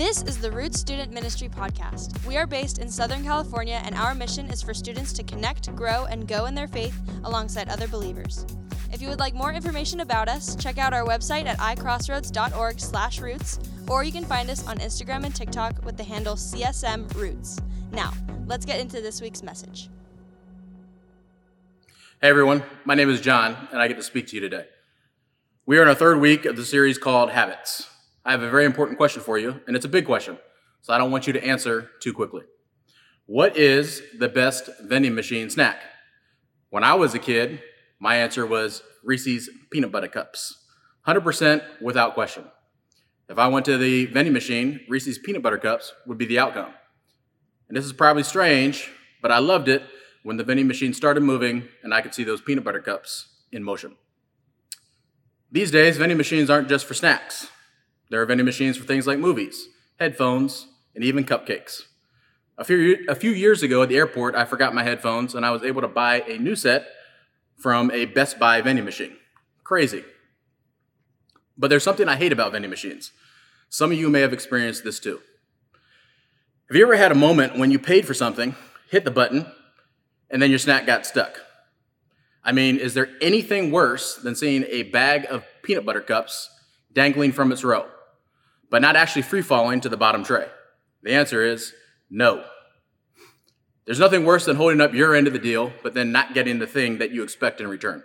This is the Roots Student Ministry Podcast. We are based in Southern California, and our mission is for students to connect, grow, and go in their faith alongside other believers. If you would like more information about us, check out our website at icrossroads.org/roots, or you can find us on Instagram and TikTok with the handle CSM Roots. Now, let's get into this week's message. Hey everyone, my name is John, and I get to speak to you today. We are in our third week of the series called Habits. I have a very important question for you, and it's a big question, so I don't want you to answer too quickly. What is the best vending machine snack? When I was a kid, my answer was Reese's peanut butter cups, 100% without question. If I went to the vending machine, Reese's peanut butter cups would be the outcome. And this is probably strange, but I loved it when the vending machine started moving and I could see those peanut butter cups in motion. These days, vending machines aren't just for snacks. There are vending machines for things like movies, headphones, and even cupcakes. A few, a few years ago at the airport, I forgot my headphones and I was able to buy a new set from a Best Buy vending machine. Crazy. But there's something I hate about vending machines. Some of you may have experienced this too. Have you ever had a moment when you paid for something, hit the button, and then your snack got stuck? I mean, is there anything worse than seeing a bag of peanut butter cups dangling from its row? But not actually free falling to the bottom tray? The answer is no. There's nothing worse than holding up your end of the deal, but then not getting the thing that you expect in return.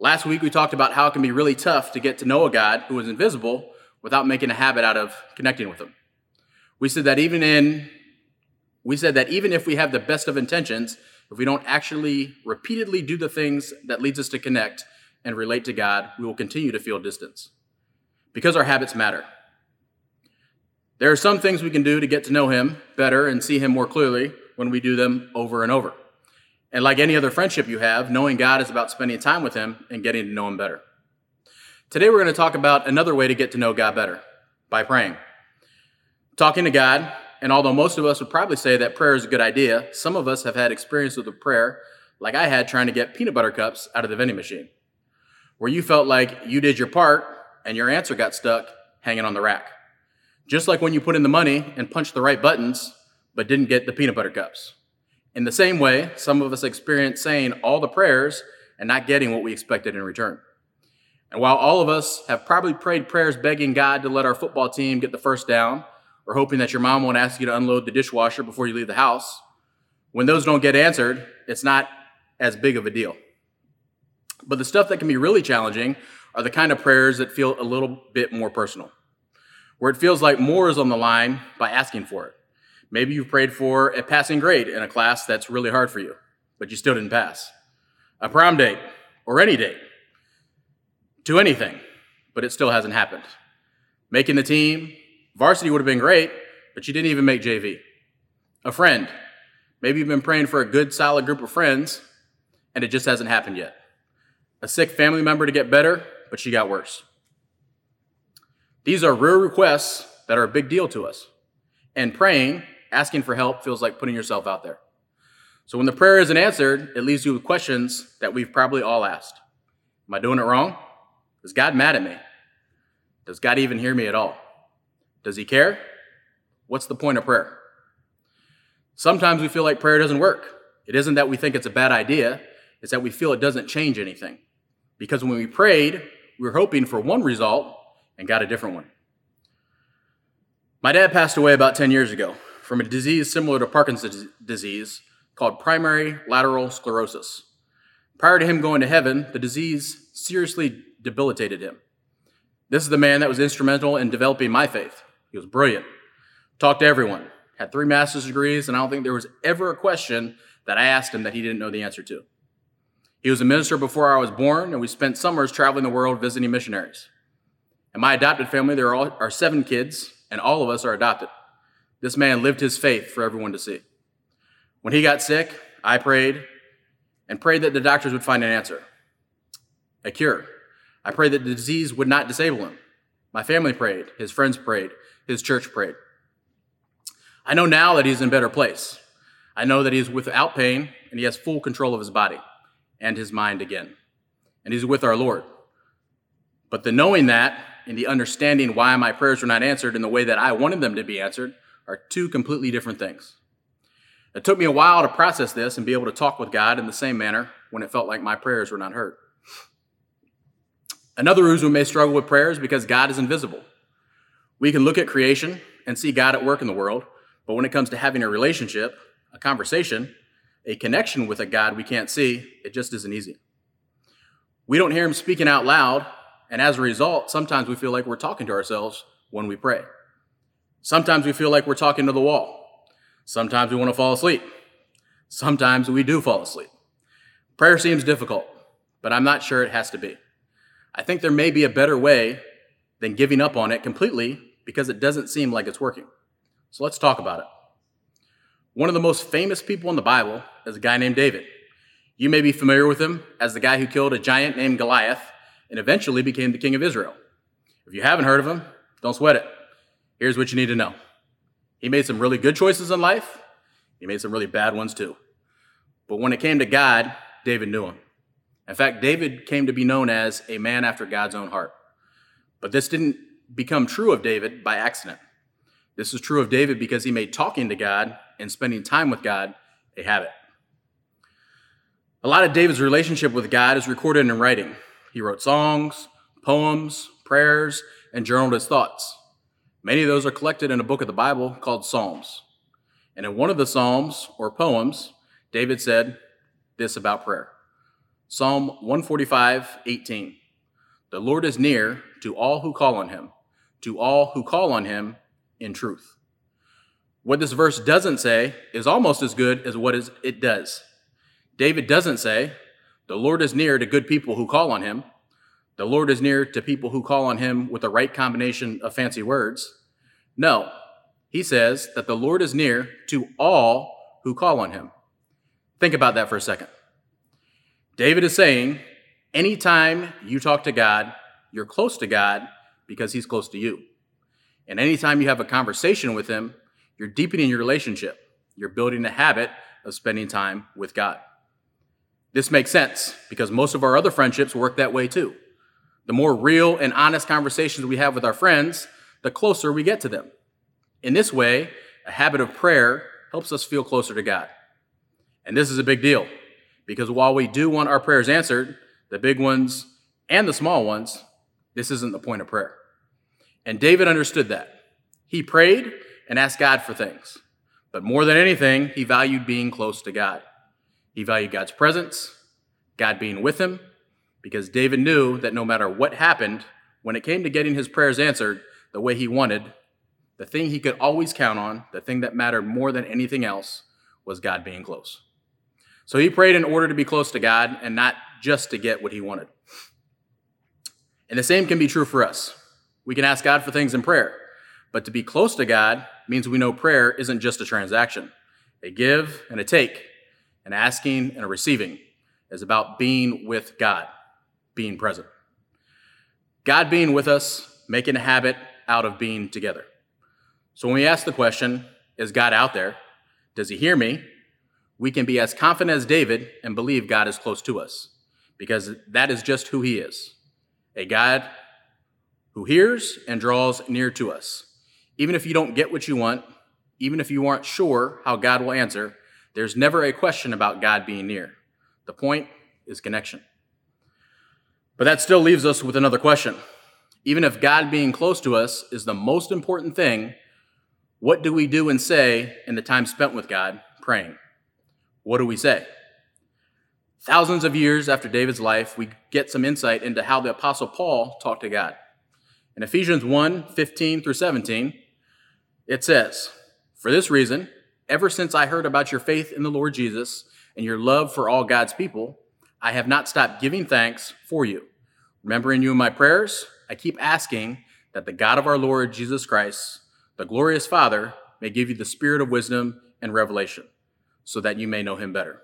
Last week, we talked about how it can be really tough to get to know a God who is invisible without making a habit out of connecting with him. We said that even in we said that even if we have the best of intentions, if we don't actually repeatedly do the things that leads us to connect and relate to God, we will continue to feel distance. Because our habits matter. There are some things we can do to get to know Him better and see Him more clearly when we do them over and over. And like any other friendship you have, knowing God is about spending time with Him and getting to know Him better. Today, we're going to talk about another way to get to know God better by praying. Talking to God, and although most of us would probably say that prayer is a good idea, some of us have had experience with a prayer like I had trying to get peanut butter cups out of the vending machine, where you felt like you did your part and your answer got stuck hanging on the rack. Just like when you put in the money and punched the right buttons, but didn't get the peanut butter cups. In the same way, some of us experience saying all the prayers and not getting what we expected in return. And while all of us have probably prayed prayers begging God to let our football team get the first down, or hoping that your mom won't ask you to unload the dishwasher before you leave the house, when those don't get answered, it's not as big of a deal. But the stuff that can be really challenging are the kind of prayers that feel a little bit more personal where it feels like more is on the line by asking for it. Maybe you've prayed for a passing grade in a class that's really hard for you, but you still didn't pass. A prom date, or any date, to anything, but it still hasn't happened. Making the team, varsity would have been great, but you didn't even make JV. A friend, maybe you've been praying for a good, solid group of friends, and it just hasn't happened yet. A sick family member to get better, but she got worse. These are rare requests that are a big deal to us. And praying, asking for help, feels like putting yourself out there. So when the prayer isn't answered, it leaves you with questions that we've probably all asked Am I doing it wrong? Is God mad at me? Does God even hear me at all? Does He care? What's the point of prayer? Sometimes we feel like prayer doesn't work. It isn't that we think it's a bad idea, it's that we feel it doesn't change anything. Because when we prayed, we were hoping for one result, and got a different one. My dad passed away about 10 years ago from a disease similar to Parkinson's disease called primary lateral sclerosis. Prior to him going to heaven, the disease seriously debilitated him. This is the man that was instrumental in developing my faith. He was brilliant, talked to everyone, had three master's degrees, and I don't think there was ever a question that I asked him that he didn't know the answer to. He was a minister before I was born, and we spent summers traveling the world visiting missionaries. In my adopted family, there are, are seven kids, and all of us are adopted. This man lived his faith for everyone to see. When he got sick, I prayed and prayed that the doctors would find an answer, a cure. I prayed that the disease would not disable him. My family prayed, his friends prayed, his church prayed. I know now that he's in a better place. I know that he's without pain and he has full control of his body and his mind again. And he's with our Lord. But the knowing that and the understanding why my prayers were not answered in the way that I wanted them to be answered are two completely different things. It took me a while to process this and be able to talk with God in the same manner when it felt like my prayers were not heard. Another reason we may struggle with prayer is because God is invisible. We can look at creation and see God at work in the world, but when it comes to having a relationship, a conversation, a connection with a God we can't see, it just isn't easy. We don't hear Him speaking out loud, and as a result, sometimes we feel like we're talking to ourselves when we pray. Sometimes we feel like we're talking to the wall. Sometimes we want to fall asleep. Sometimes we do fall asleep. Prayer seems difficult, but I'm not sure it has to be. I think there may be a better way than giving up on it completely because it doesn't seem like it's working. So let's talk about it. One of the most famous people in the Bible is a guy named David. You may be familiar with him as the guy who killed a giant named Goliath and eventually became the king of Israel. If you haven't heard of him, don't sweat it. Here's what you need to know he made some really good choices in life, he made some really bad ones too. But when it came to God, David knew him. In fact, David came to be known as a man after God's own heart. But this didn't become true of David by accident. This is true of David because he made talking to God and spending time with God a habit. A lot of David's relationship with God is recorded in writing. He wrote songs, poems, prayers, and journaled his thoughts. Many of those are collected in a book of the Bible called Psalms. And in one of the Psalms or poems, David said this about prayer Psalm 145, 18. The Lord is near to all who call on him, to all who call on him in truth. What this verse doesn't say is almost as good as what it does. David doesn't say, The Lord is near to good people who call on him. The Lord is near to people who call on him with the right combination of fancy words. No, he says that the Lord is near to all who call on him. Think about that for a second. David is saying, anytime you talk to God, you're close to God because he's close to you. And anytime you have a conversation with him, you're deepening your relationship. You're building a habit of spending time with God. This makes sense because most of our other friendships work that way too. The more real and honest conversations we have with our friends, the closer we get to them. In this way, a habit of prayer helps us feel closer to God. And this is a big deal because while we do want our prayers answered, the big ones and the small ones, this isn't the point of prayer. And David understood that. He prayed and asked God for things. But more than anything, he valued being close to God. He valued God's presence, God being with him, because David knew that no matter what happened, when it came to getting his prayers answered the way he wanted, the thing he could always count on, the thing that mattered more than anything else, was God being close. So he prayed in order to be close to God and not just to get what he wanted. And the same can be true for us. We can ask God for things in prayer, but to be close to God means we know prayer isn't just a transaction. A give and a take, an asking and receiving is about being with God, being present. God being with us, making a habit out of being together. So when we ask the question, is God out there? Does he hear me? We can be as confident as David and believe God is close to us because that is just who he is a God who hears and draws near to us. Even if you don't get what you want, even if you aren't sure how God will answer, there's never a question about God being near. The point is connection. But that still leaves us with another question. Even if God being close to us is the most important thing, what do we do and say in the time spent with God praying? What do we say? Thousands of years after David's life, we get some insight into how the Apostle Paul talked to God. In Ephesians 1 15 through 17, it says, For this reason, ever since I heard about your faith in the Lord Jesus and your love for all God's people, I have not stopped giving thanks for you. Remembering you in my prayers, I keep asking that the God of our Lord Jesus Christ, the glorious Father, may give you the spirit of wisdom and revelation, so that you may know him better.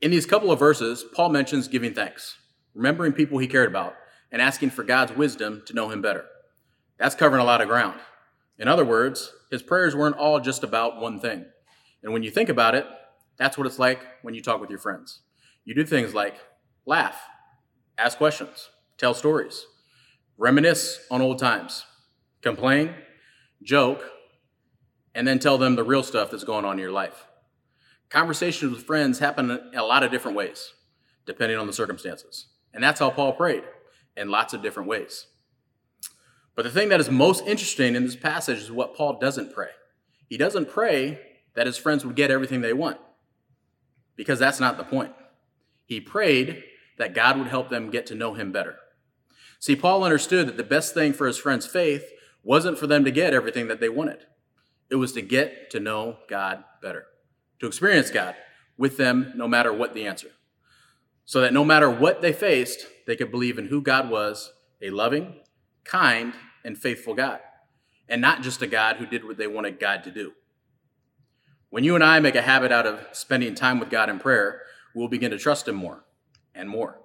In these couple of verses, Paul mentions giving thanks, remembering people he cared about, and asking for God's wisdom to know him better. That's covering a lot of ground. In other words, his prayers weren't all just about one thing. And when you think about it, that's what it's like when you talk with your friends. You do things like laugh, ask questions, tell stories, reminisce on old times, complain, joke, and then tell them the real stuff that's going on in your life. Conversations with friends happen in a lot of different ways, depending on the circumstances. And that's how Paul prayed, in lots of different ways. But the thing that is most interesting in this passage is what Paul doesn't pray. He doesn't pray that his friends would get everything they want, because that's not the point. He prayed that God would help them get to know him better. See, Paul understood that the best thing for his friends' faith wasn't for them to get everything that they wanted, it was to get to know God better to experience God with them no matter what the answer. So that no matter what they faced, they could believe in who God was a loving, kind, and faithful God, and not just a God who did what they wanted God to do. When you and I make a habit out of spending time with God in prayer, we'll begin to trust Him more and more.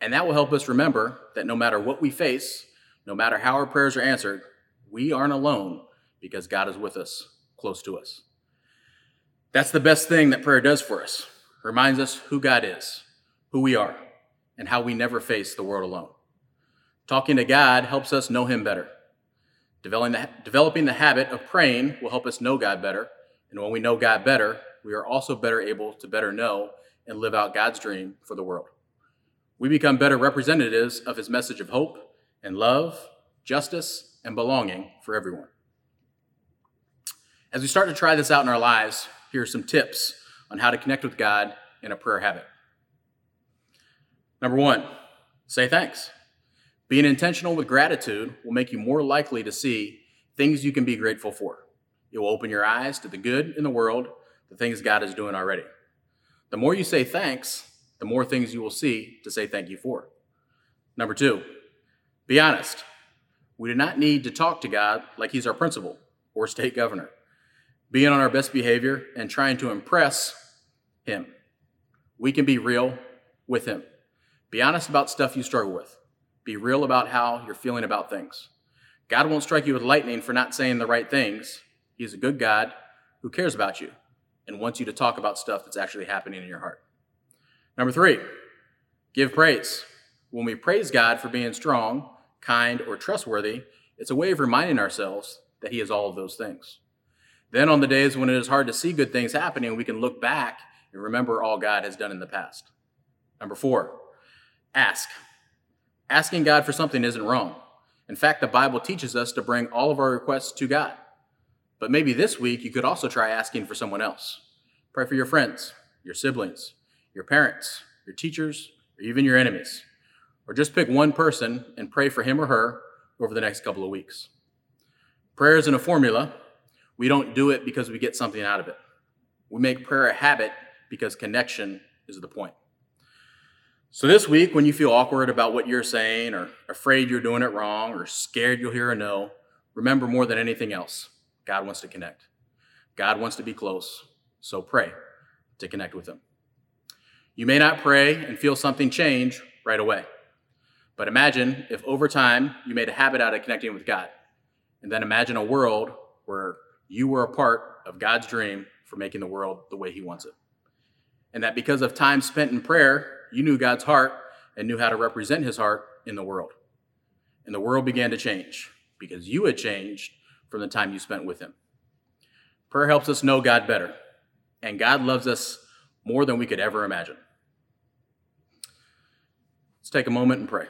And that will help us remember that no matter what we face, no matter how our prayers are answered, we aren't alone because God is with us, close to us. That's the best thing that prayer does for us. Reminds us who God is, who we are, and how we never face the world alone. Talking to God helps us know Him better. Developing the, developing the habit of praying will help us know God better. And when we know God better, we are also better able to better know and live out God's dream for the world. We become better representatives of His message of hope and love, justice, and belonging for everyone. As we start to try this out in our lives, here are some tips on how to connect with God in a prayer habit. Number one, say thanks. Being intentional with gratitude will make you more likely to see things you can be grateful for. It will open your eyes to the good in the world, the things God is doing already. The more you say thanks, the more things you will see to say thank you for. Number two, be honest. We do not need to talk to God like He's our principal or state governor being on our best behavior, and trying to impress Him. We can be real with Him. Be honest about stuff you struggle with. Be real about how you're feeling about things. God won't strike you with lightning for not saying the right things. He's a good God who cares about you and wants you to talk about stuff that's actually happening in your heart. Number three, give praise. When we praise God for being strong, kind, or trustworthy, it's a way of reminding ourselves that He is all of those things. Then, on the days when it is hard to see good things happening, we can look back and remember all God has done in the past. Number four, ask. Asking God for something isn't wrong. In fact, the Bible teaches us to bring all of our requests to God. But maybe this week you could also try asking for someone else. Pray for your friends, your siblings, your parents, your teachers, or even your enemies. Or just pick one person and pray for him or her over the next couple of weeks. Prayer isn't a formula, we don't do it because we get something out of it. We make prayer a habit because connection is the point. So, this week, when you feel awkward about what you're saying, or afraid you're doing it wrong, or scared you'll hear a no, remember more than anything else God wants to connect. God wants to be close. So, pray to connect with Him. You may not pray and feel something change right away. But imagine if over time you made a habit out of connecting with God. And then imagine a world where you were a part of God's dream for making the world the way He wants it. And that because of time spent in prayer, you knew God's heart and knew how to represent His heart in the world. And the world began to change because you had changed from the time you spent with Him. Prayer helps us know God better, and God loves us more than we could ever imagine. Let's take a moment and pray.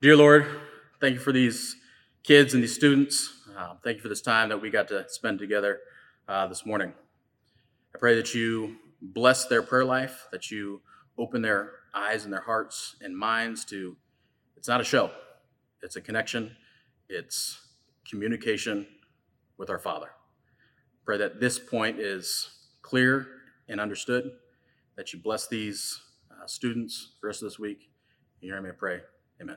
Dear Lord, thank you for these kids and these students. Uh, thank you for this time that we got to spend together uh, this morning. I pray that you bless their prayer life, that you open their eyes and their hearts and minds to it's not a show, it's a connection, it's communication with our Father. Pray that this point is clear and understood, that you bless these uh, students the rest of this week. In your name I pray. Amen.